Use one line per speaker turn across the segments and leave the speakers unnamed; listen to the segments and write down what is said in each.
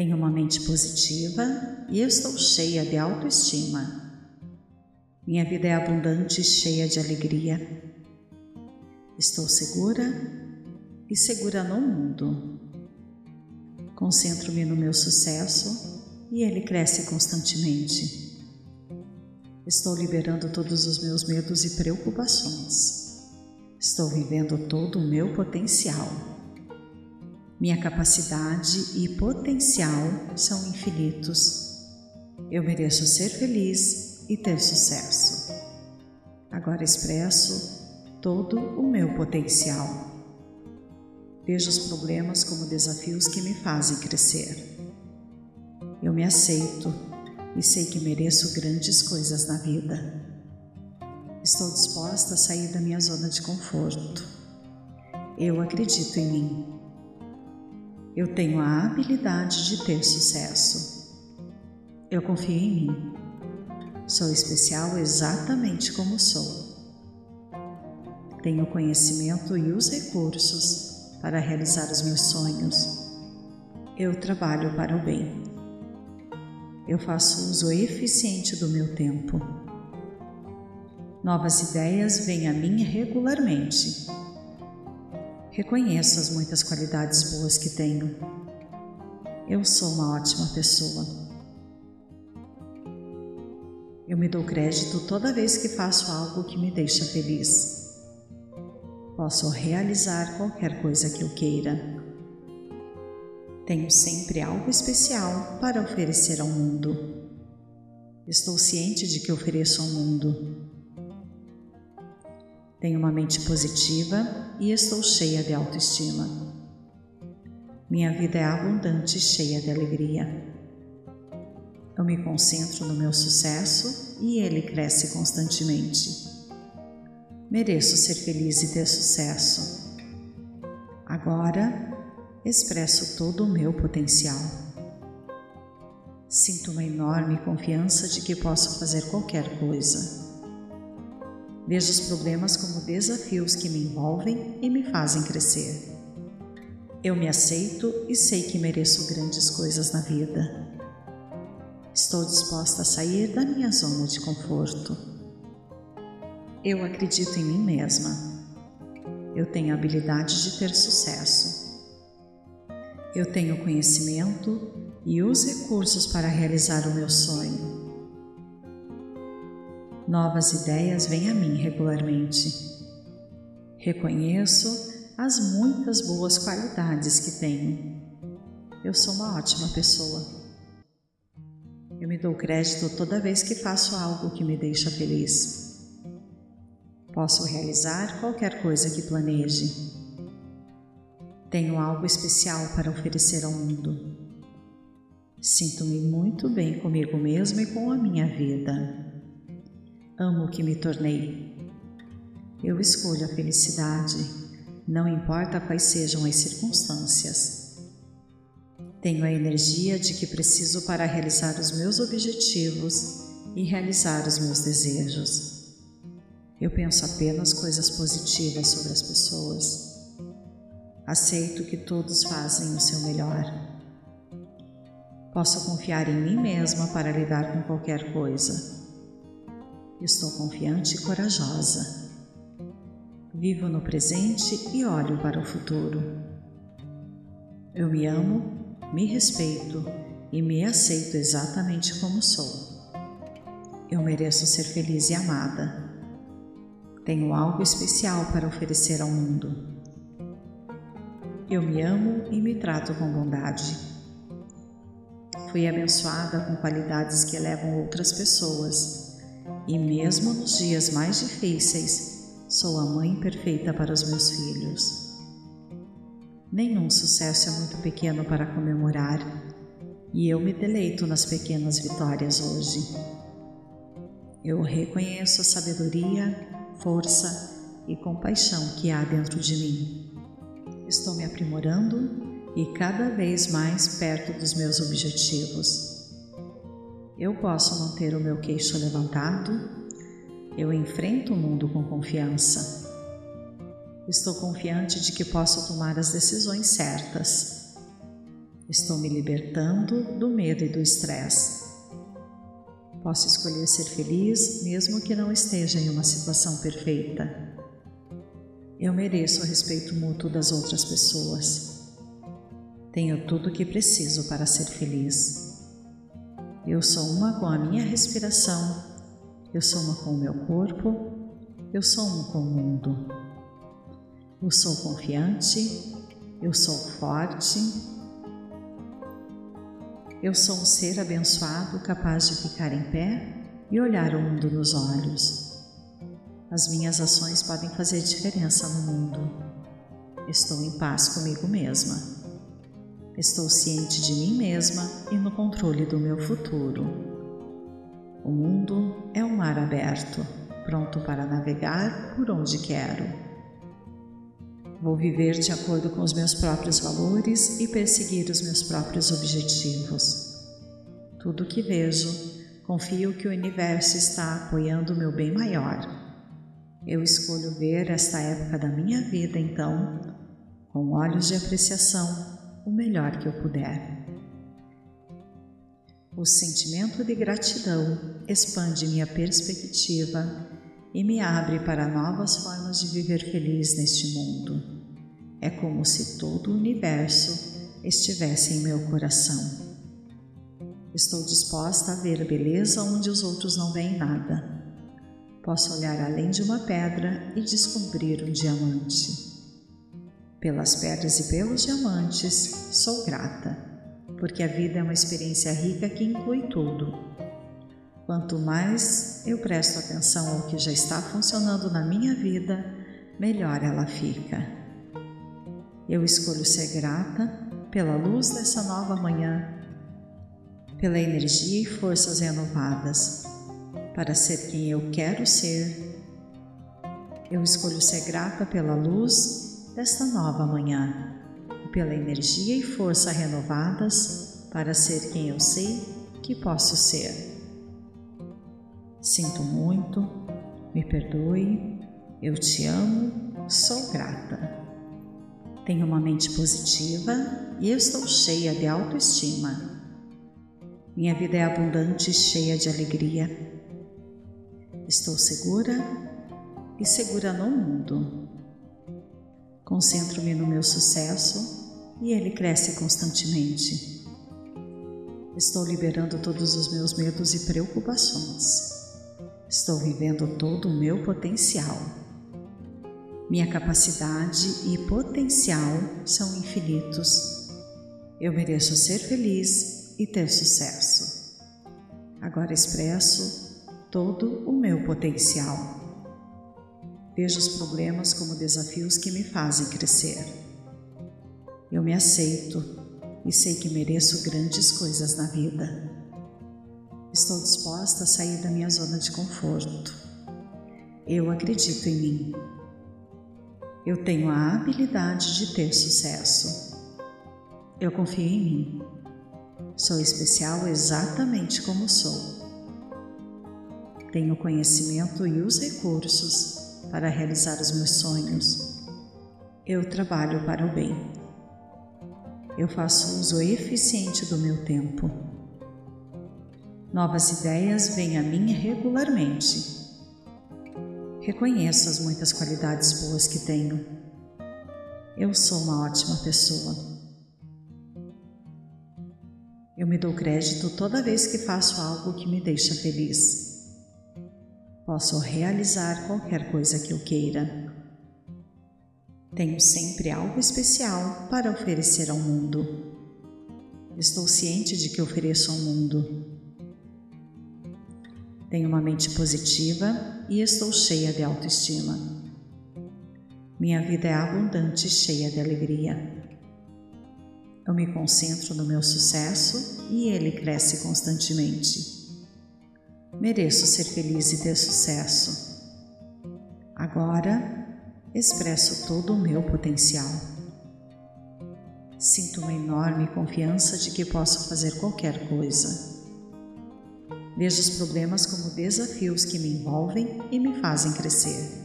Tenho uma mente positiva e estou cheia de autoestima. Minha vida é abundante e cheia de alegria. Estou segura e segura no mundo. Concentro-me no meu sucesso e ele cresce constantemente. Estou liberando todos os meus medos e preocupações. Estou vivendo todo o meu potencial. Minha capacidade e potencial são infinitos. Eu mereço ser feliz e ter sucesso. Agora expresso todo o meu potencial. Vejo os problemas como desafios que me fazem crescer. Eu me aceito e sei que mereço grandes coisas na vida. Estou disposta a sair da minha zona de conforto. Eu acredito em mim. Eu tenho a habilidade de ter sucesso. Eu confio em mim. Sou especial exatamente como sou. Tenho o conhecimento e os recursos para realizar os meus sonhos. Eu trabalho para o bem. Eu faço uso eficiente do meu tempo. Novas ideias vêm a mim regularmente Reconheço as muitas qualidades boas que tenho. Eu sou uma ótima pessoa. Eu me dou crédito toda vez que faço algo que me deixa feliz. Posso realizar qualquer coisa que eu queira. Tenho sempre algo especial para oferecer ao mundo. Estou ciente de que ofereço ao mundo tenho uma mente positiva e estou cheia de autoestima. Minha vida é abundante e cheia de alegria. Eu me concentro no meu sucesso e ele cresce constantemente. Mereço ser feliz e ter sucesso. Agora expresso todo o meu potencial. Sinto uma enorme confiança de que posso fazer qualquer coisa. Vejo os problemas como desafios que me envolvem e me fazem crescer. Eu me aceito e sei que mereço grandes coisas na vida. Estou disposta a sair da minha zona de conforto. Eu acredito em mim mesma. Eu tenho a habilidade de ter sucesso. Eu tenho conhecimento e os recursos para realizar o meu sonho. Novas ideias vêm a mim regularmente. Reconheço as muitas boas qualidades que tenho. Eu sou uma ótima pessoa. Eu me dou crédito toda vez que faço algo que me deixa feliz. Posso realizar qualquer coisa que planeje. Tenho algo especial para oferecer ao mundo. Sinto-me muito bem comigo mesmo e com a minha vida. Amo o que me tornei. Eu escolho a felicidade, não importa quais sejam as circunstâncias. Tenho a energia de que preciso para realizar os meus objetivos e realizar os meus desejos. Eu penso apenas coisas positivas sobre as pessoas. Aceito que todos fazem o seu melhor. Posso confiar em mim mesma para lidar com qualquer coisa Estou confiante e corajosa. Vivo no presente e olho para o futuro. Eu me amo, me respeito e me aceito exatamente como sou. Eu mereço ser feliz e amada. Tenho algo especial para oferecer ao mundo. Eu me amo e me trato com bondade. Fui abençoada com qualidades que elevam outras pessoas e mesmo nos dias mais difíceis, sou a mãe perfeita para os meus filhos. Nenhum sucesso é muito pequeno para comemorar, e eu me deleito nas pequenas vitórias hoje. Eu reconheço a sabedoria, força e compaixão que há dentro de mim. Estou me aprimorando e cada vez mais perto dos meus objetivos. Eu posso manter o meu queixo levantado, eu enfrento o mundo com confiança. Estou confiante de que posso tomar as decisões certas. Estou me libertando do medo e do estresse. Posso escolher ser feliz mesmo que não esteja em uma situação perfeita. Eu mereço o respeito mútuo das outras pessoas. Tenho tudo o que preciso para ser feliz. Eu sou uma com a minha respiração, eu sou uma com o meu corpo, eu sou um com o mundo. Eu sou confiante, eu sou forte, eu sou um ser abençoado capaz de ficar em pé e olhar o mundo nos olhos. As minhas ações podem fazer diferença no mundo. Estou em paz comigo mesma. Estou ciente de mim mesma e no controle do meu futuro. O mundo é um mar aberto, pronto para navegar por onde quero. Vou viver de acordo com os meus próprios valores e perseguir os meus próprios objetivos. Tudo o que vejo, confio que o universo está apoiando o meu bem maior. Eu escolho ver esta época da minha vida, então, com olhos de apreciação, o melhor que eu puder. O sentimento de gratidão expande minha perspectiva e me abre para novas formas de viver feliz neste mundo. É como se todo o universo estivesse em meu coração. Estou disposta a ver beleza onde os outros não veem nada. Posso olhar além de uma pedra e descobrir um diamante. Pelas pedras e pelos diamantes, sou grata, porque a vida é uma experiência rica que inclui tudo Quanto mais eu presto atenção ao que já está funcionando na minha vida, melhor ela fica. Eu escolho ser grata pela luz dessa nova manhã, pela energia e forças renovadas, para ser quem eu quero ser. Eu escolho ser grata pela luz desta nova manhã, pela energia e força renovadas para ser quem eu sei que posso ser. Sinto muito, me perdoe, eu te amo, sou grata. Tenho uma mente positiva e estou cheia de autoestima. Minha vida é abundante e cheia de alegria. Estou segura e segura no mundo. Concentro-me no meu sucesso e ele cresce constantemente. Estou liberando todos os meus medos e preocupações. Estou vivendo todo o meu potencial. Minha capacidade e potencial são infinitos. Eu mereço ser feliz e ter sucesso. Agora expresso todo o meu potencial. Vejo os problemas como desafios que me fazem crescer. Eu me aceito e sei que mereço grandes coisas na vida. Estou disposta a sair da minha zona de conforto. Eu acredito em mim. Eu tenho a habilidade de ter sucesso. Eu confio em mim. Sou especial exatamente como sou. Tenho conhecimento e os recursos para realizar os meus sonhos. Eu trabalho para o bem. Eu faço uso eficiente do meu tempo. Novas ideias vêm a mim regularmente. Reconheço as muitas qualidades boas que tenho. Eu sou uma ótima pessoa. Eu me dou crédito toda vez que faço algo que me deixa feliz. Posso realizar qualquer coisa que eu queira. Tenho sempre algo especial para oferecer ao mundo. Estou ciente de que ofereço ao mundo tenho uma mente positiva e estou cheia de autoestima. Minha vida é abundante e cheia de alegria. Eu me concentro no meu sucesso e ele cresce constantemente. Mereço ser feliz e ter sucesso. Agora expresso todo o meu potencial. Sinto uma enorme confiança de que posso fazer qualquer coisa. Vejo os problemas como desafios que me envolvem e me fazem crescer.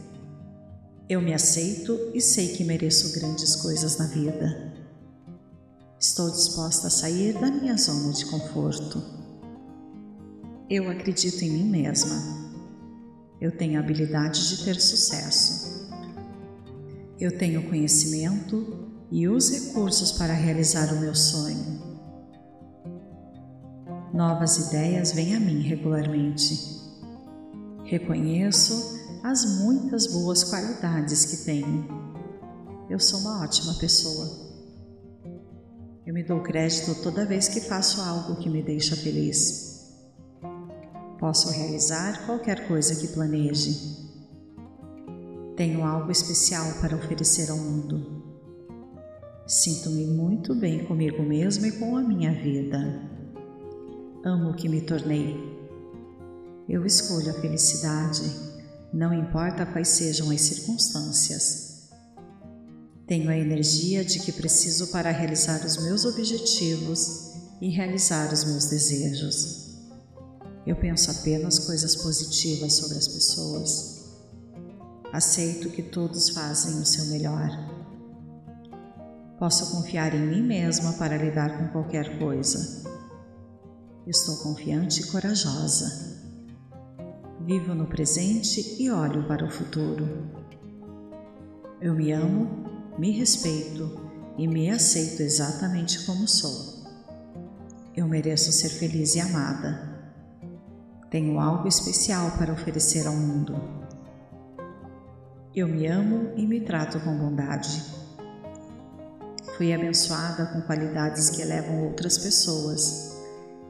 Eu me aceito e sei que mereço grandes coisas na vida. Estou disposta a sair da minha zona de conforto. Eu acredito em mim mesma. Eu tenho a habilidade de ter sucesso. Eu tenho conhecimento e os recursos para realizar o meu sonho. Novas ideias vêm a mim regularmente. Reconheço as muitas boas qualidades que tenho. Eu sou uma ótima pessoa. Eu me dou crédito toda vez que faço algo que me deixa feliz. Posso realizar qualquer coisa que planeje. Tenho algo especial para oferecer ao mundo. Sinto-me muito bem comigo mesmo e com a minha vida. Amo o que me tornei. Eu escolho a felicidade não importa quais sejam as circunstâncias. Tenho a energia de que preciso para realizar os meus objetivos e realizar os meus desejos. Eu penso apenas coisas positivas sobre as pessoas. Aceito que todos fazem o seu melhor. Posso confiar em mim mesma para lidar com qualquer coisa. Estou confiante e corajosa. Vivo no presente e olho para o futuro. Eu me amo, me respeito e me aceito exatamente como sou. Eu mereço ser feliz e amada. Tenho algo especial para oferecer ao mundo. Eu me amo e me trato com bondade. Fui abençoada com qualidades que elevam outras pessoas,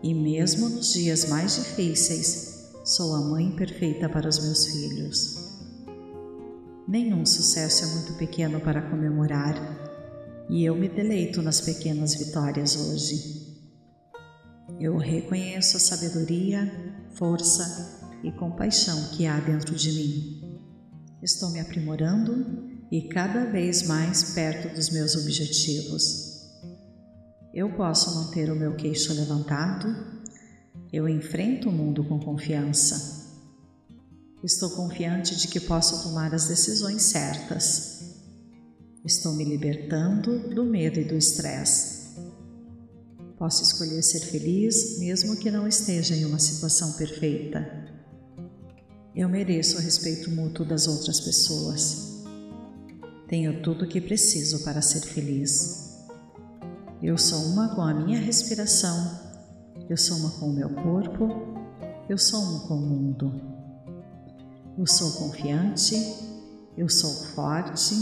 e mesmo nos dias mais difíceis, Sou a mãe perfeita para os meus filhos. Nenhum sucesso é muito pequeno para comemorar, e eu me deleito nas pequenas vitórias hoje. Eu reconheço a sabedoria, força e compaixão que há dentro de mim. Estou me aprimorando e cada vez mais perto dos meus objetivos. Eu posso manter o meu queixo levantado eu enfrento o mundo com confiança. Estou confiante de que posso tomar as decisões certas. Estou me libertando do medo e do estresse. Posso escolher ser feliz mesmo que não esteja em uma situação perfeita. Eu mereço o respeito mútuo das outras pessoas. Tenho tudo o que preciso para ser feliz. Eu sou uma com a minha respiração eu sou uma com o meu corpo, eu sou um com o mundo. Eu sou confiante, eu sou forte.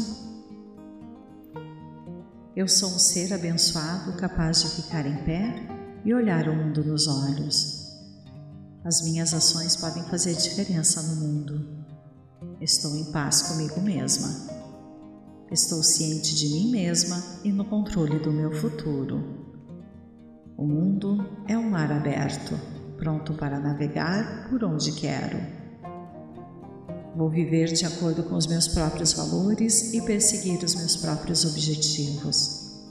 Eu sou um ser abençoado capaz de ficar em pé e olhar o mundo nos olhos. As minhas ações podem fazer diferença no mundo. Estou em paz comigo mesma. Estou ciente de mim mesma e no controle do meu futuro. O mundo é um mar aberto, pronto para navegar por onde quero. Vou viver de acordo com os meus próprios valores e perseguir os meus próprios objetivos.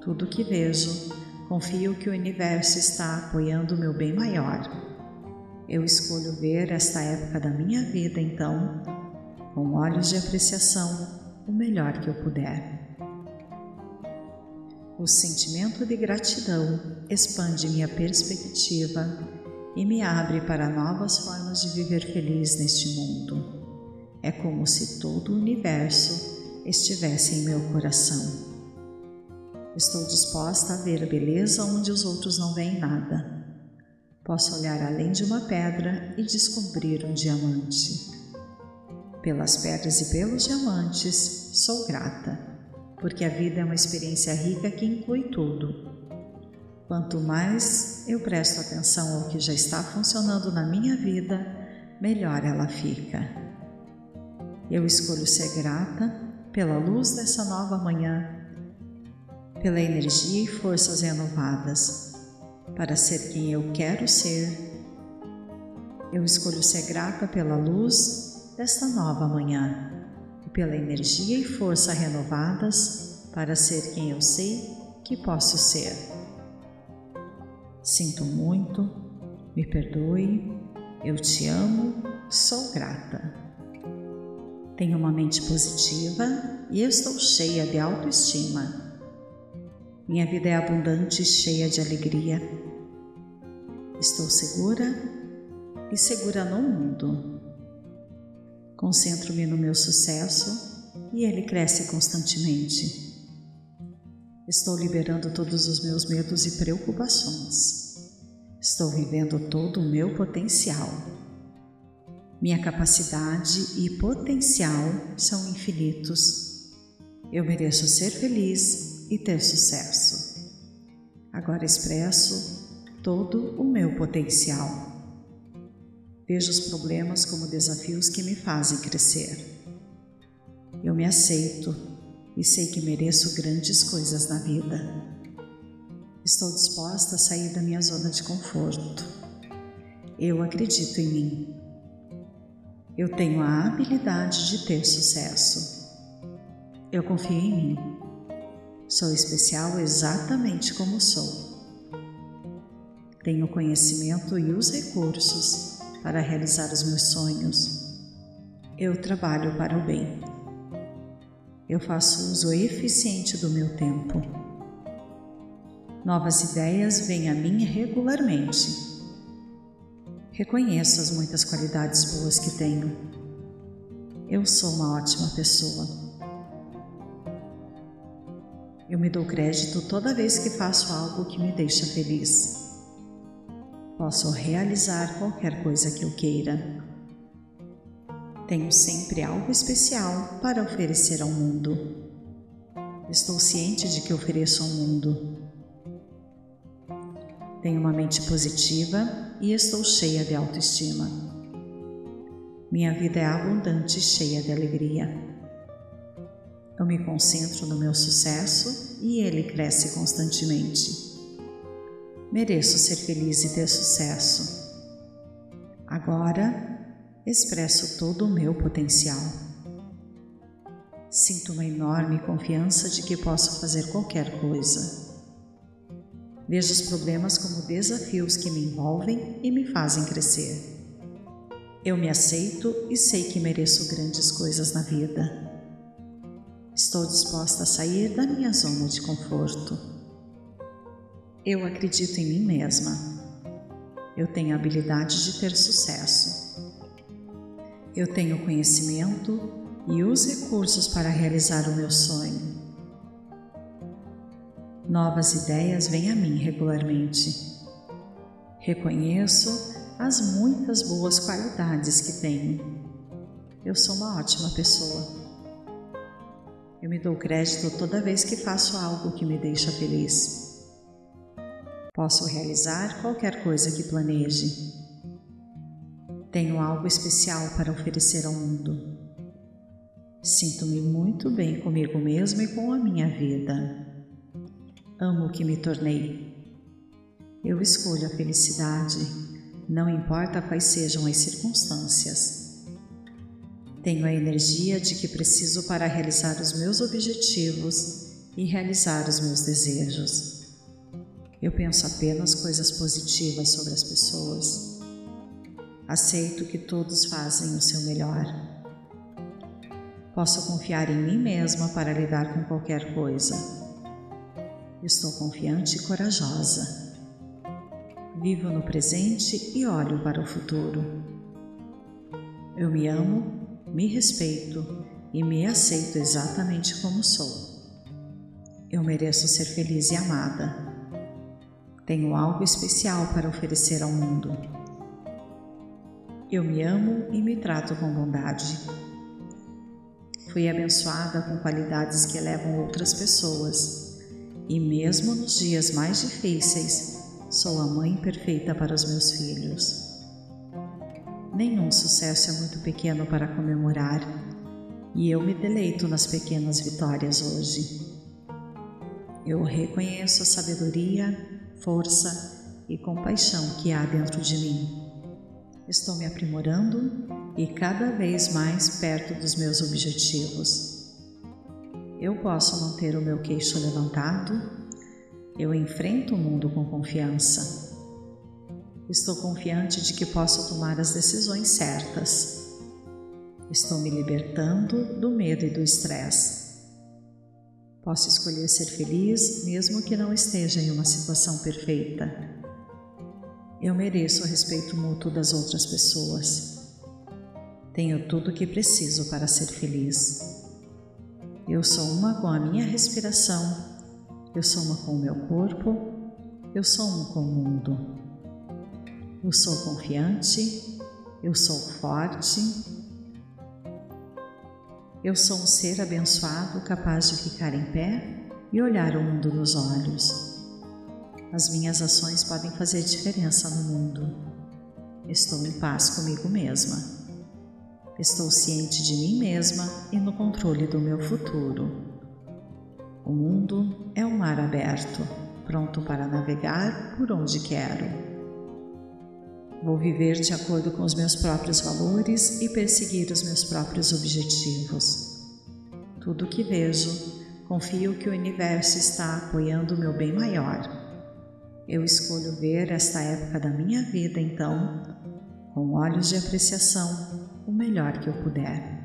Tudo que vejo, confio que o universo está apoiando o meu bem maior. Eu escolho ver esta época da minha vida, então, com olhos de apreciação, o melhor que eu puder. O sentimento de gratidão expande minha perspectiva e me abre para novas formas de viver feliz neste mundo. É como se todo o universo estivesse em meu coração. Estou disposta a ver beleza onde os outros não veem nada. Posso olhar além de uma pedra e descobrir um diamante. Pelas pedras e pelos diamantes, sou grata porque a vida é uma experiência rica que inclui tudo. Quanto mais eu presto atenção ao que já está funcionando na minha vida, melhor ela fica. Eu escolho ser grata pela luz dessa nova manhã, pela energia e forças renovadas, para ser quem eu quero ser. Eu escolho ser grata pela luz desta nova manhã pela energia e força renovadas para ser quem eu sei que posso ser. Sinto muito, me perdoe, eu te amo, sou grata. Tenho uma mente positiva e estou cheia de autoestima. Minha vida é abundante e cheia de alegria. Estou segura e segura no mundo. Concentro-me no meu sucesso e ele cresce constantemente. Estou liberando todos os meus medos e preocupações. Estou vivendo todo o meu potencial. Minha capacidade e potencial são infinitos. Eu mereço ser feliz e ter sucesso. Agora expresso todo o meu potencial. Vejo os problemas como desafios que me fazem crescer. Eu me aceito e sei que mereço grandes coisas na vida. Estou disposta a sair da minha zona de conforto. Eu acredito em mim. Eu tenho a habilidade de ter sucesso. Eu confio em mim. Sou especial exatamente como sou. Tenho conhecimento e os recursos para realizar os meus sonhos. Eu trabalho para o bem. Eu faço uso eficiente do meu tempo. Novas ideias vêm a mim regularmente. Reconheço as muitas qualidades boas que tenho. Eu sou uma ótima pessoa. Eu me dou crédito toda vez que faço algo que me deixa feliz posso realizar qualquer coisa que eu queira. Tenho sempre algo especial para oferecer ao mundo. Estou ciente de que ofereço ao mundo. Tenho uma mente positiva e estou cheia de autoestima. Minha vida é abundante e cheia de alegria. Eu me concentro no meu sucesso e ele cresce constantemente. Mereço ser feliz e ter sucesso. Agora expresso todo o meu potencial. Sinto uma enorme confiança de que posso fazer qualquer coisa. Vejo os problemas como desafios que me envolvem e me fazem crescer. Eu me aceito e sei que mereço grandes coisas na vida. Estou disposta a sair da minha zona de conforto. Eu acredito em mim mesma. Eu tenho a habilidade de ter sucesso. Eu tenho conhecimento e os recursos para realizar o meu sonho. Novas ideias vêm a mim regularmente. Reconheço as muitas boas qualidades que tenho. Eu sou uma ótima pessoa. Eu me dou crédito toda vez que faço algo que me deixa feliz. Posso realizar qualquer coisa que planeje. Tenho algo especial para oferecer ao mundo. Sinto-me muito bem comigo mesmo e com a minha vida. Amo o que me tornei. Eu escolho a felicidade, não importa quais sejam as circunstâncias. Tenho a energia de que preciso para realizar os meus objetivos e realizar os meus desejos. Eu penso apenas coisas positivas sobre as pessoas. Aceito que todos fazem o seu melhor. Posso confiar em mim mesma para lidar com qualquer coisa. Estou confiante e corajosa. Vivo no presente e olho para o futuro. Eu me amo, me respeito e me aceito exatamente como sou. Eu mereço ser feliz e amada. Tenho algo especial para oferecer ao mundo. Eu me amo e me trato com bondade. Fui abençoada com qualidades que elevam outras pessoas, e mesmo nos dias mais difíceis, sou a mãe perfeita para os meus filhos. Nenhum sucesso é muito pequeno para comemorar, e eu me deleito nas pequenas vitórias hoje. Eu reconheço a sabedoria força e compaixão que há dentro de mim. Estou me aprimorando e cada vez mais perto dos meus objetivos. Eu posso manter o meu queixo levantado, eu enfrento o mundo com confiança. Estou confiante de que posso tomar as decisões certas. Estou me libertando do medo e do estresse. Posso escolher ser feliz mesmo que não esteja em uma situação perfeita. Eu mereço o respeito mútuo das outras pessoas. Tenho tudo o que preciso para ser feliz. Eu sou uma com a minha respiração, eu sou uma com o meu corpo, eu sou um com o mundo. Eu sou confiante, eu sou forte, eu sou um ser abençoado capaz de ficar em pé e olhar o mundo nos olhos. As minhas ações podem fazer diferença no mundo. Estou em paz comigo mesma. Estou ciente de mim mesma e no controle do meu futuro. O mundo é um mar aberto, pronto para navegar por onde quero. Vou viver de acordo com os meus próprios valores e perseguir os meus próprios objetivos. Tudo o que vejo, confio que o universo está apoiando o meu bem maior. Eu escolho ver esta época da minha vida, então, com olhos de apreciação, o melhor que eu puder.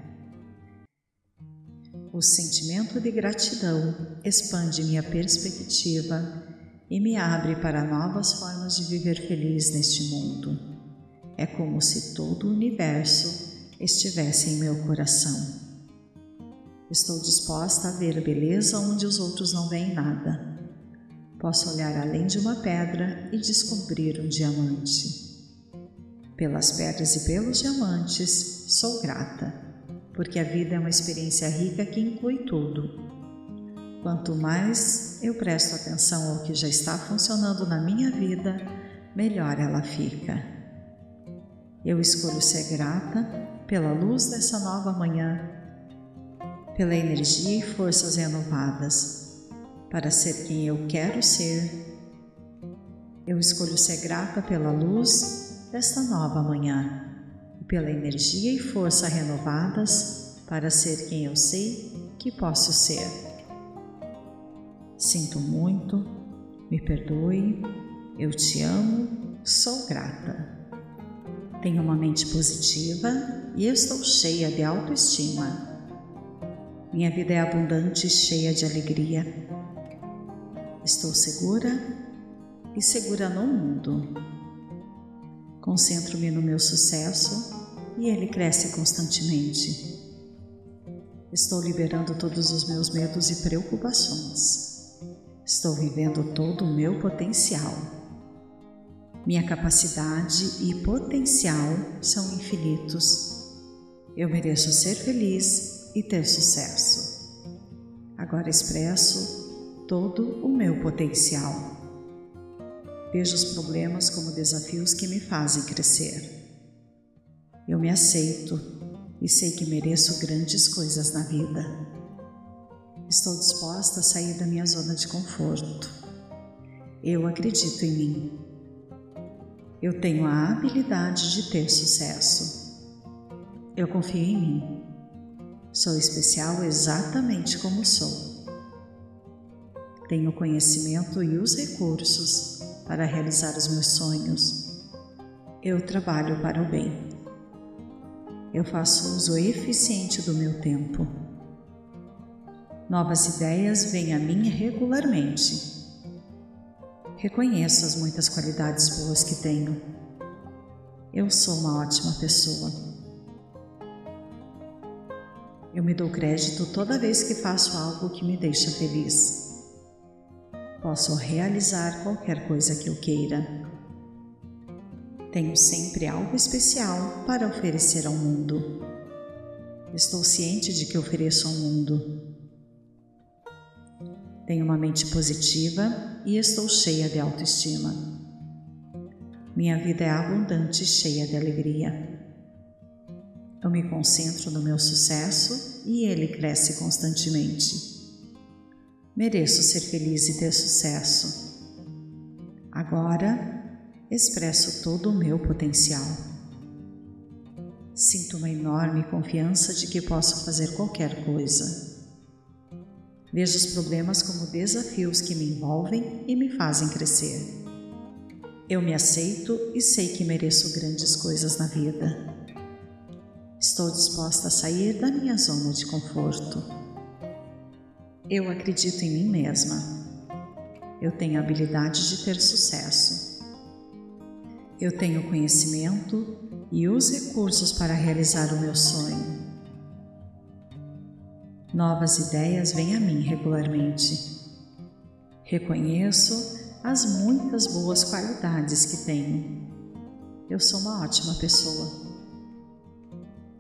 O sentimento de gratidão expande minha perspectiva e me abre para novas formas de viver feliz neste mundo. É como se todo o universo estivesse em meu coração. Estou disposta a ver beleza onde os outros não veem nada. Posso olhar além de uma pedra e descobrir um diamante. Pelas pedras e pelos diamantes, sou grata, porque a vida é uma experiência rica que inclui tudo Quanto mais eu presto atenção ao que já está funcionando na minha vida, melhor ela fica. Eu escolho ser grata pela luz dessa nova manhã, pela energia e forças renovadas, para ser quem eu quero ser. Eu escolho ser grata pela luz desta nova manhã e pela energia e força renovadas para ser quem eu sei que posso ser. Sinto muito, me perdoe, eu te amo, sou grata. Tenho uma mente positiva e estou cheia de autoestima. Minha vida é abundante e cheia de alegria. Estou segura e segura no mundo. Concentro-me no meu sucesso e ele cresce constantemente. Estou liberando todos os meus medos e preocupações. Estou vivendo todo o meu potencial. Minha capacidade e potencial são infinitos. Eu mereço ser feliz e ter sucesso. Agora expresso todo o meu potencial. Vejo os problemas como desafios que me fazem crescer. Eu me aceito e sei que mereço grandes coisas na vida. Estou disposta a sair da minha zona de conforto. Eu acredito em mim. Eu tenho a habilidade de ter sucesso. Eu confio em mim. Sou especial exatamente como sou. Tenho o conhecimento e os recursos para realizar os meus sonhos. Eu trabalho para o bem. Eu faço uso eficiente do meu tempo. Novas ideias vêm a mim regularmente. Reconheço as muitas qualidades boas que tenho. Eu sou uma ótima pessoa. Eu me dou crédito toda vez que faço algo que me deixa feliz. Posso realizar qualquer coisa que eu queira. Tenho sempre algo especial para oferecer ao mundo. Estou ciente de que ofereço ao mundo tenho uma mente positiva e estou cheia de autoestima. Minha vida é abundante e cheia de alegria. Eu me concentro no meu sucesso e ele cresce constantemente. Mereço ser feliz e ter sucesso. Agora expresso todo o meu potencial. Sinto uma enorme confiança de que posso fazer qualquer coisa. Vejo os problemas como desafios que me envolvem e me fazem crescer. Eu me aceito e sei que mereço grandes coisas na vida. Estou disposta a sair da minha zona de conforto. Eu acredito em mim mesma. Eu tenho a habilidade de ter sucesso. Eu tenho conhecimento e os recursos para realizar o meu sonho. Novas ideias vêm a mim regularmente. Reconheço as muitas boas qualidades que tenho. Eu sou uma ótima pessoa.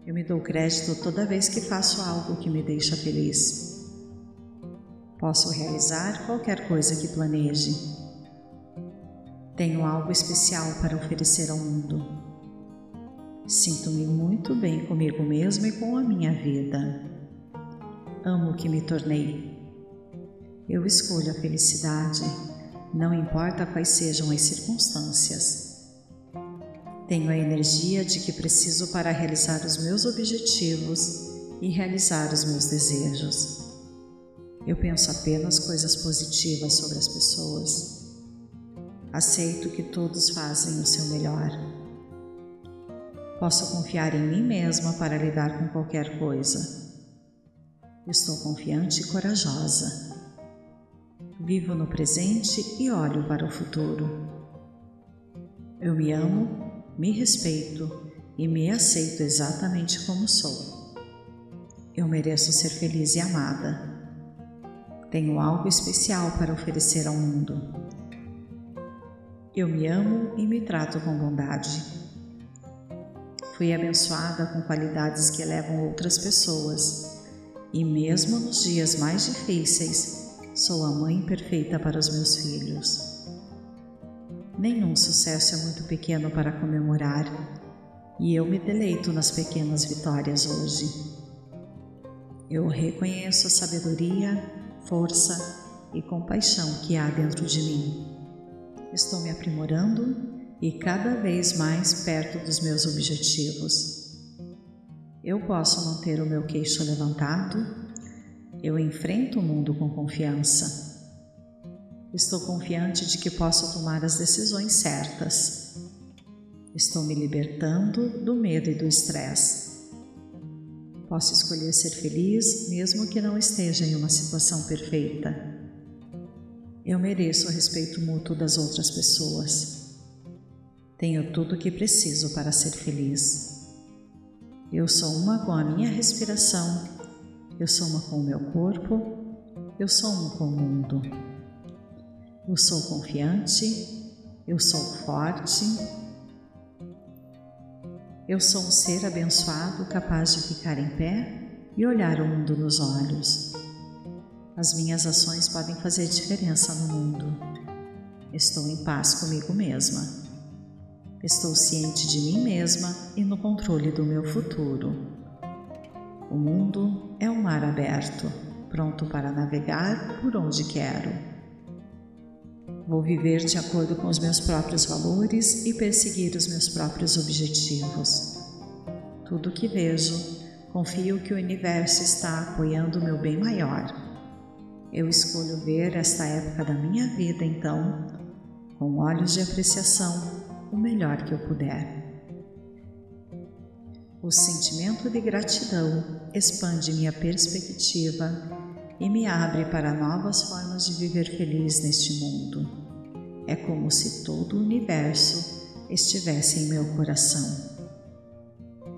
Eu me dou crédito toda vez que faço algo que me deixa feliz. Posso realizar qualquer coisa que planeje. Tenho algo especial para oferecer ao mundo. Sinto-me muito bem comigo mesmo e com a minha vida. Amo o que me tornei. Eu escolho a felicidade não importa quais sejam as circunstâncias. Tenho a energia de que preciso para realizar os meus objetivos e realizar os meus desejos. Eu penso apenas coisas positivas sobre as pessoas. Aceito que todos fazem o seu melhor. Posso confiar em mim mesma para lidar com qualquer coisa. Estou confiante e corajosa. Vivo no presente e olho para o futuro. Eu me amo, me respeito e me aceito exatamente como sou. Eu mereço ser feliz e amada. Tenho algo especial para oferecer ao mundo. Eu me amo e me trato com bondade. Fui abençoada com qualidades que elevam outras pessoas, e mesmo nos dias mais difíceis, Sou a mãe perfeita para os meus filhos. Nenhum sucesso é muito pequeno para comemorar e eu me deleito nas pequenas vitórias hoje. Eu reconheço a sabedoria, força e compaixão que há dentro de mim. Estou me aprimorando e cada vez mais perto dos meus objetivos. Eu posso manter o meu queixo levantado eu enfrento o mundo com confiança. Estou confiante de que posso tomar as decisões certas. Estou me libertando do medo e do estresse. Posso escolher ser feliz mesmo que não esteja em uma situação perfeita. Eu mereço o respeito mútuo das outras pessoas. Tenho tudo o que preciso para ser feliz. Eu sou uma com a minha respiração eu sou uma com o meu corpo, eu sou uma com o mundo. Eu sou confiante, eu sou forte. Eu sou um ser abençoado capaz de ficar em pé e olhar o mundo nos olhos. As minhas ações podem fazer diferença no mundo. Estou em paz comigo mesma. Estou ciente de mim mesma e no controle do meu futuro. O mundo é um mar aberto, pronto para navegar por onde quero. Vou viver de acordo com os meus próprios valores e perseguir os meus próprios objetivos. Tudo que vejo, confio que o universo está apoiando o meu bem maior. Eu escolho ver esta época da minha vida, então, com olhos de apreciação, o melhor que eu puder. O sentimento de gratidão expande minha perspectiva e me abre para novas formas de viver feliz neste mundo. É como se todo o universo estivesse em meu coração.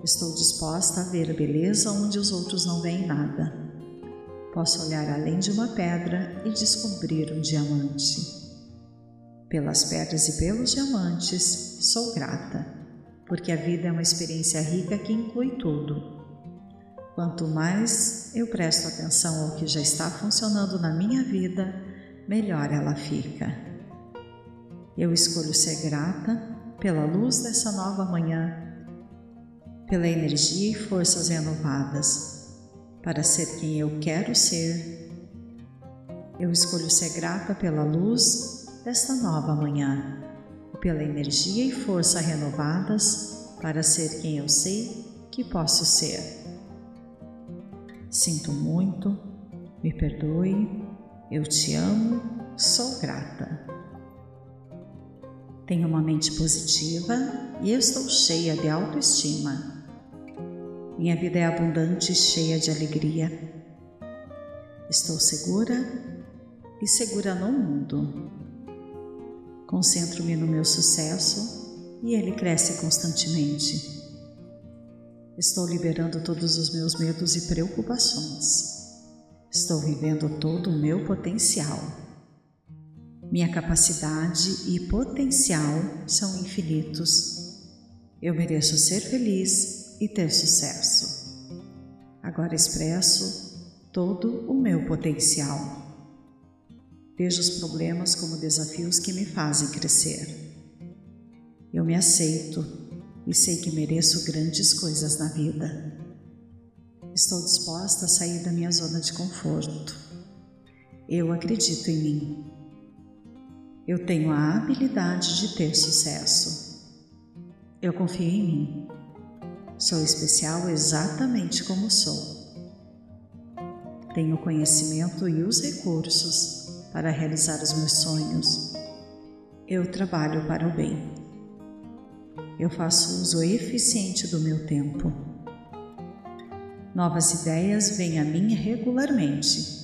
Estou disposta a ver beleza onde os outros não veem nada. Posso olhar além de uma pedra e descobrir um diamante. Pelas pedras e pelos diamantes, sou grata porque a vida é uma experiência rica que inclui tudo. Quanto mais eu presto atenção ao que já está funcionando na minha vida, melhor ela fica. Eu escolho ser grata pela luz dessa nova manhã, pela energia e forças renovadas, para ser quem eu quero ser. Eu escolho ser grata pela luz desta nova manhã pela energia e força renovadas para ser quem eu sei que posso ser. Sinto muito, me perdoe, eu te amo, sou grata. Tenho uma mente positiva e estou cheia de autoestima. Minha vida é abundante e cheia de alegria. Estou segura e segura no mundo. Concentro-me no meu sucesso e ele cresce constantemente. Estou liberando todos os meus medos e preocupações. Estou vivendo todo o meu potencial. Minha capacidade e potencial são infinitos. Eu mereço ser feliz e ter sucesso. Agora expresso todo o meu potencial. Vejo os problemas como desafios que me fazem crescer. Eu me aceito e sei que mereço grandes coisas na vida. Estou disposta a sair da minha zona de conforto. Eu acredito em mim. Eu tenho a habilidade de ter sucesso. Eu confio em mim. Sou especial exatamente como sou. Tenho o conhecimento e os recursos para realizar os meus sonhos. Eu trabalho para o bem. Eu faço uso eficiente do meu tempo. Novas ideias vêm a mim regularmente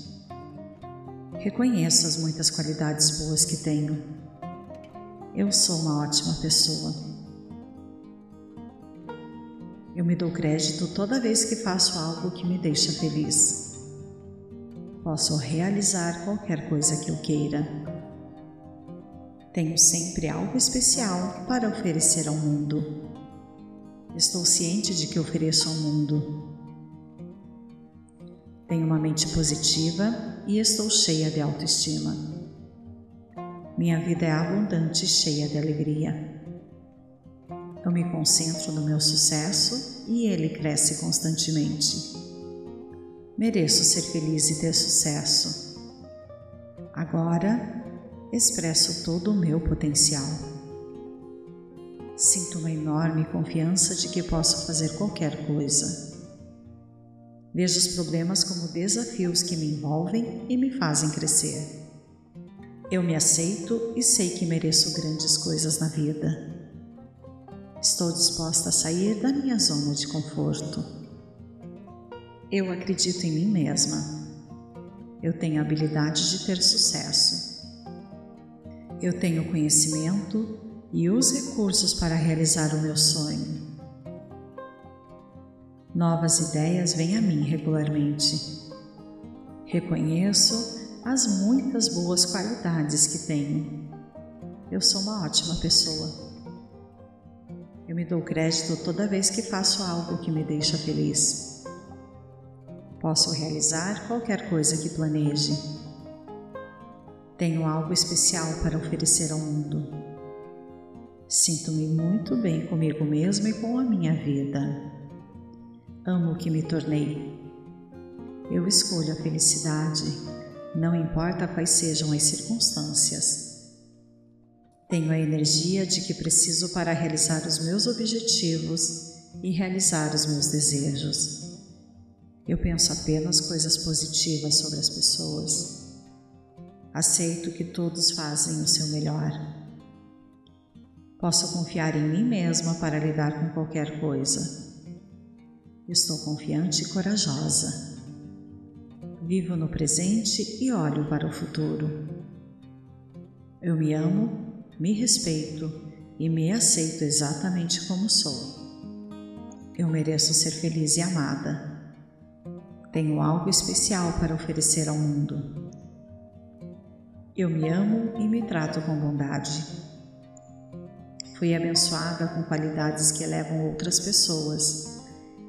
Reconheço as muitas qualidades boas que tenho. Eu sou uma ótima pessoa. Eu me dou crédito toda vez que faço algo que me deixa feliz. Posso realizar qualquer coisa que eu queira. Tenho sempre algo especial para oferecer ao mundo. Estou ciente de que ofereço ao mundo tenho uma mente positiva e estou cheia de autoestima. Minha vida é abundante e cheia de alegria. Eu me concentro no meu sucesso e ele cresce constantemente. Mereço ser feliz e ter sucesso. Agora expresso todo o meu potencial. Sinto uma enorme confiança de que posso fazer qualquer coisa. Vejo os problemas como desafios que me envolvem e me fazem crescer. Eu me aceito e sei que mereço grandes coisas na vida. Estou disposta a sair da minha zona de conforto. Eu acredito em mim mesma. Eu tenho a habilidade de ter sucesso. Eu tenho conhecimento e os recursos para realizar o meu sonho. Novas ideias vêm a mim regularmente. Reconheço as muitas boas qualidades que tenho. Eu sou uma ótima pessoa. Eu me dou crédito toda vez que faço algo que me deixa feliz. Posso realizar qualquer coisa que planeje. Tenho algo especial para oferecer ao mundo. Sinto-me muito bem comigo mesmo e com a minha vida. Amo o que me tornei. Eu escolho a felicidade, não importa quais sejam as circunstâncias. Tenho a energia de que preciso para realizar os meus objetivos e realizar os meus desejos. Eu penso apenas coisas positivas sobre as pessoas. Aceito que todos fazem o seu melhor. Posso confiar em mim mesma para lidar com qualquer coisa Estou confiante e corajosa. Vivo no presente e olho para o futuro. Eu me amo, me respeito e me aceito exatamente como sou. Eu mereço ser feliz e amada. Tenho algo especial para oferecer ao mundo. Eu me amo e me trato com bondade. Fui abençoada com qualidades que elevam outras pessoas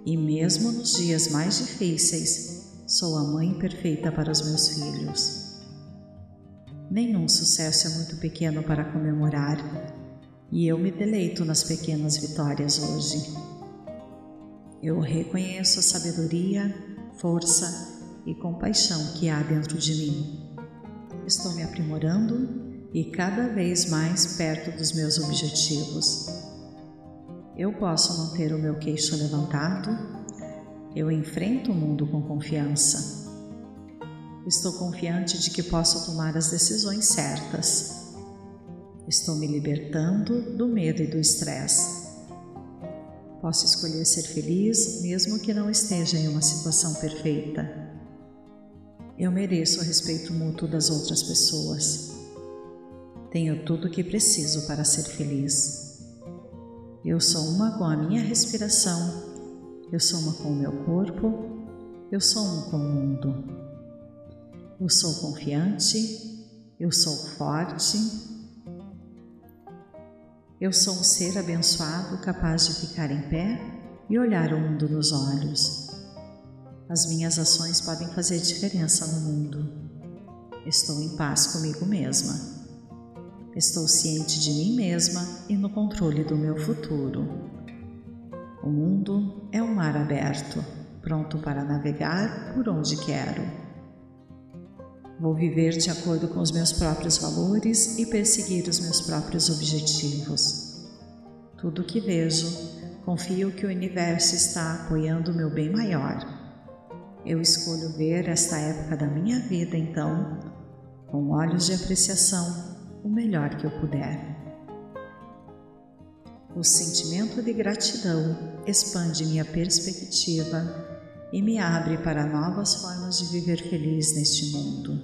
e mesmo nos dias mais difíceis, sou a mãe perfeita para os meus filhos. Nenhum sucesso é muito pequeno para comemorar, e eu me deleito nas pequenas vitórias hoje. Eu reconheço a sabedoria, força e compaixão que há dentro de mim. Estou me aprimorando e cada vez mais perto dos meus objetivos. Eu posso manter o meu queixo levantado. Eu enfrento o mundo com confiança. Estou confiante de que posso tomar as decisões certas. Estou me libertando do medo e do estresse. Posso escolher ser feliz mesmo que não esteja em uma situação perfeita. Eu mereço o respeito mútuo das outras pessoas. Tenho tudo o que preciso para ser feliz. Eu sou uma com a minha respiração, eu sou uma com o meu corpo, eu sou um com o mundo. Eu sou confiante, eu sou forte, eu sou um ser abençoado capaz de ficar em pé e olhar o mundo nos olhos. As minhas ações podem fazer diferença no mundo. Estou em paz comigo mesma. Estou ciente de mim mesma e no controle do meu futuro. O mundo é um mar aberto, pronto para navegar por onde quero. Vou viver de acordo com os meus próprios valores e perseguir os meus próprios objetivos. Tudo o que vejo, confio que o universo está apoiando o meu bem maior. Eu escolho ver esta época da minha vida, então, com olhos de apreciação, o melhor que eu puder. O sentimento de gratidão expande minha perspectiva e me abre para novas formas de viver feliz neste mundo.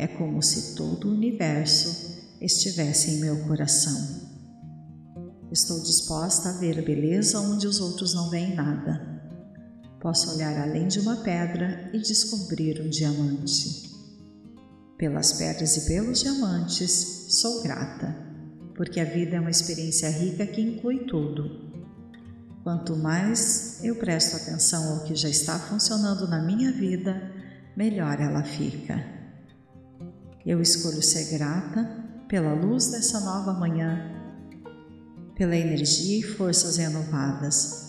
É como se todo o universo estivesse em meu coração. Estou disposta a ver beleza onde os outros não veem nada. Posso olhar além de uma pedra e descobrir um diamante. Pelas pedras e pelos diamantes, sou grata, porque a vida é uma experiência rica que inclui tudo Quanto mais eu presto atenção ao que já está funcionando na minha vida, melhor ela fica. Eu escolho ser grata pela luz dessa nova manhã, pela energia e forças renovadas,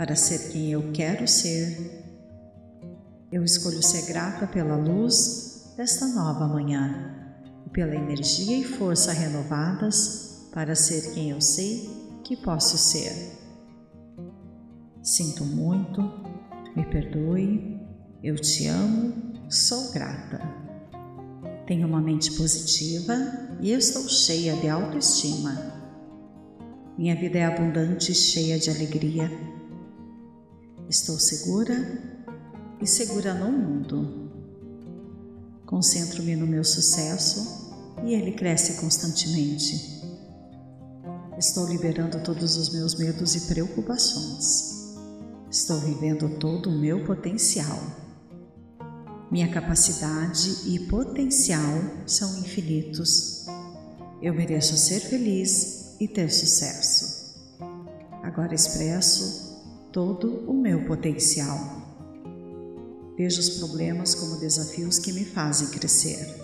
para ser quem eu quero ser. Eu escolho ser grata pela luz desta nova manhã e pela energia e força renovadas para ser quem eu sei que posso ser. Sinto muito, me perdoe, eu te amo, sou grata. Tenho uma mente positiva e estou cheia de autoestima. Minha vida é abundante e cheia de alegria. Estou segura e segura no mundo. Concentro-me no meu sucesso e ele cresce constantemente. Estou liberando todos os meus medos e preocupações. Estou vivendo todo o meu potencial. Minha capacidade e potencial são infinitos. Eu mereço ser feliz e ter sucesso. Agora expresso todo o meu potencial. Vejo os problemas como desafios que me fazem crescer.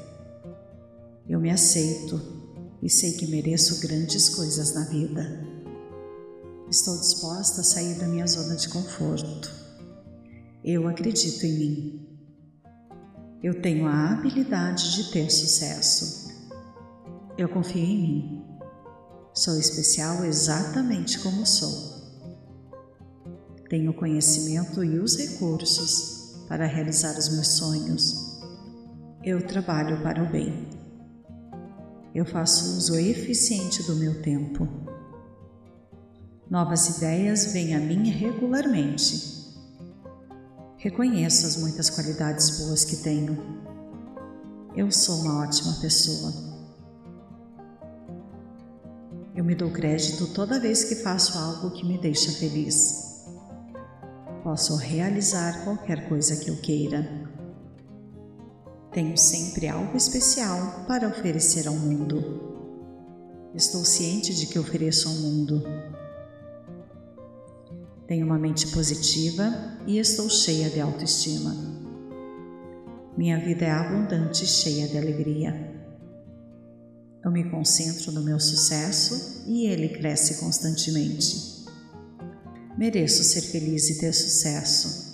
Eu me aceito e sei que mereço grandes coisas na vida. Estou disposta a sair da minha zona de conforto. Eu acredito em mim. Eu tenho a habilidade de ter sucesso. Eu confio em mim. Sou especial exatamente como sou. Tenho o conhecimento e os recursos para realizar os meus sonhos. Eu trabalho para o bem. Eu faço uso eficiente do meu tempo. Novas ideias vêm a mim regularmente. Reconheço as muitas qualidades boas que tenho. Eu sou uma ótima pessoa. Eu me dou crédito toda vez que faço algo que me deixa feliz. Posso realizar qualquer coisa que eu queira. Tenho sempre algo especial para oferecer ao mundo. Estou ciente de que ofereço ao mundo tenho uma mente positiva e estou cheia de autoestima. Minha vida é abundante e cheia de alegria. Eu me concentro no meu sucesso e ele cresce constantemente. Mereço ser feliz e ter sucesso.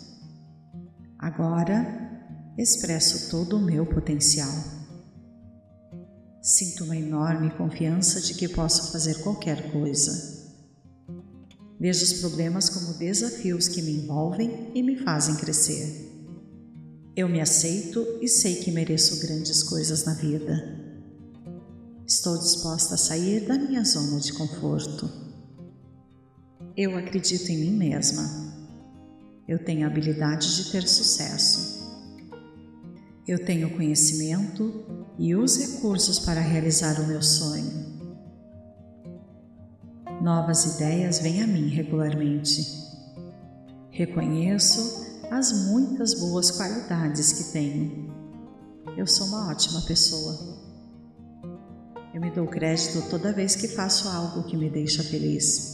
Agora, expresso todo o meu potencial. Sinto uma enorme confiança de que posso fazer qualquer coisa Vejo os problemas como desafios que me envolvem e me fazem crescer. Eu me aceito e sei que mereço grandes coisas na vida. Estou disposta a sair da minha zona de conforto. Eu acredito em mim mesma. Eu tenho a habilidade de ter sucesso. Eu tenho conhecimento e os recursos para realizar o meu sonho. Novas ideias vêm a mim regularmente. Reconheço as muitas boas qualidades que tenho. Eu sou uma ótima pessoa. Eu me dou crédito toda vez que faço algo que me deixa feliz.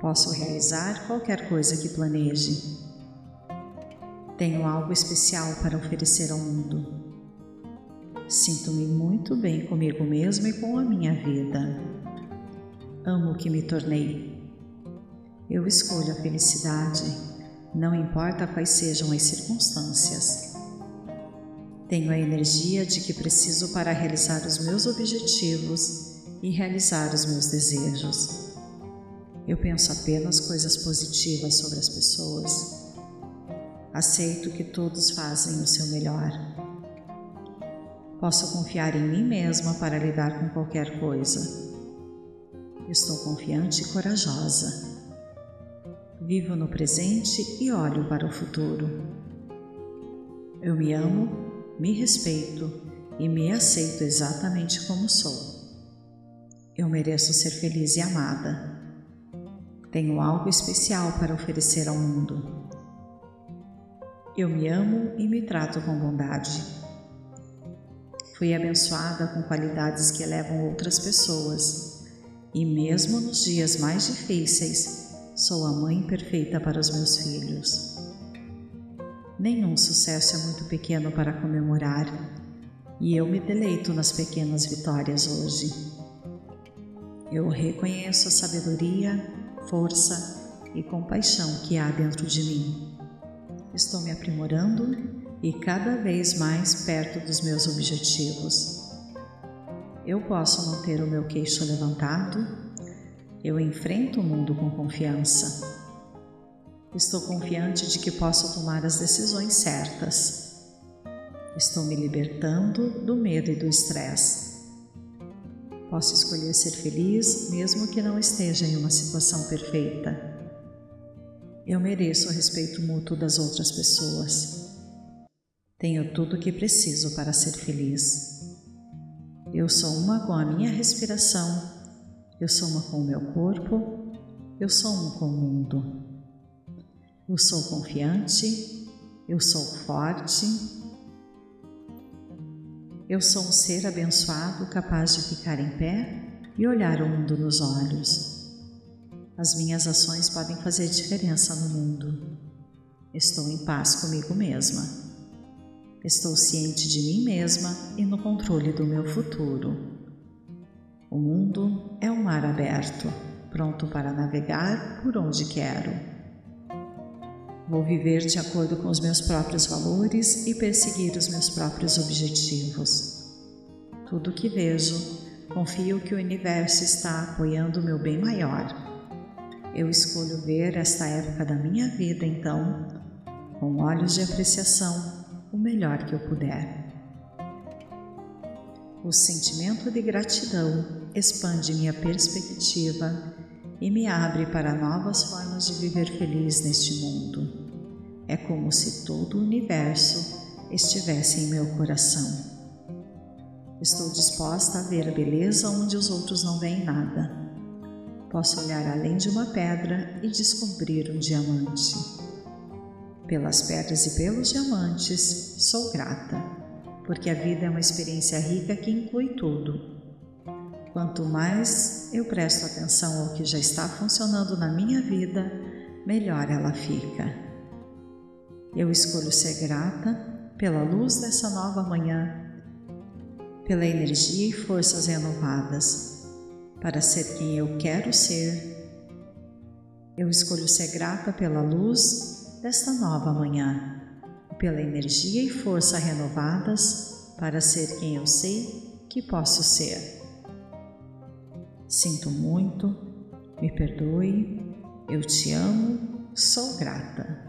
Posso realizar qualquer coisa que planeje. Tenho algo especial para oferecer ao mundo. Sinto-me muito bem comigo mesmo e com a minha vida. Amo o que me tornei. Eu escolho a felicidade, não importa quais sejam as circunstâncias. Tenho a energia de que preciso para realizar os meus objetivos e realizar os meus desejos. Eu penso apenas coisas positivas sobre as pessoas. Aceito que todos fazem o seu melhor. Posso confiar em mim mesma para lidar com qualquer coisa. Estou confiante e corajosa. Vivo no presente e olho para o futuro. Eu me amo me respeito e me aceito exatamente como sou. Eu mereço ser feliz e amada. Tenho algo especial para oferecer ao mundo. Eu me amo e me trato com bondade. Fui abençoada com qualidades que elevam outras pessoas, e mesmo nos dias mais difíceis, sou a mãe perfeita para os meus filhos. Nenhum sucesso é muito pequeno para comemorar, e eu me deleito nas pequenas vitórias hoje. Eu reconheço a sabedoria, força e compaixão que há dentro de mim. Estou me aprimorando e cada vez mais perto dos meus objetivos. Eu posso manter o meu queixo levantado, eu enfrento o mundo com confiança. Estou confiante de que posso tomar as decisões certas. Estou me libertando do medo e do estresse. Posso escolher ser feliz mesmo que não esteja em uma situação perfeita. Eu mereço o respeito mútuo das outras pessoas. Tenho tudo o que preciso para ser feliz. Eu sou uma com a minha respiração, eu sou uma com o meu corpo, eu sou um com o mundo. Eu sou confiante, eu sou forte, eu sou um ser abençoado capaz de ficar em pé e olhar o mundo nos olhos. As minhas ações podem fazer diferença no mundo. Estou em paz comigo mesma. Estou ciente de mim mesma e no controle do meu futuro. O mundo é um mar aberto, pronto para navegar por onde quero. Vou viver de acordo com os meus próprios valores e perseguir os meus próprios objetivos. Tudo que vejo, confio que o universo está apoiando o meu bem maior. Eu escolho ver esta época da minha vida, então, com olhos de apreciação, o melhor que eu puder. O sentimento de gratidão expande minha perspectiva e me abre para novas formas de viver feliz neste mundo. É como se todo o universo estivesse em meu coração. Estou disposta a ver a beleza onde os outros não veem nada. Posso olhar além de uma pedra e descobrir um diamante. Pelas pedras e pelos diamantes, sou grata, porque a vida é uma experiência rica que inclui tudo Quanto mais eu presto atenção ao que já está funcionando na minha vida, melhor ela fica. Eu escolho ser grata pela luz dessa nova manhã, pela energia e forças renovadas, para ser quem eu quero ser. Eu escolho ser grata pela luz desta nova manhã, pela energia e força renovadas para ser quem eu sei que posso ser. Sinto muito, me perdoe, eu te amo, sou grata.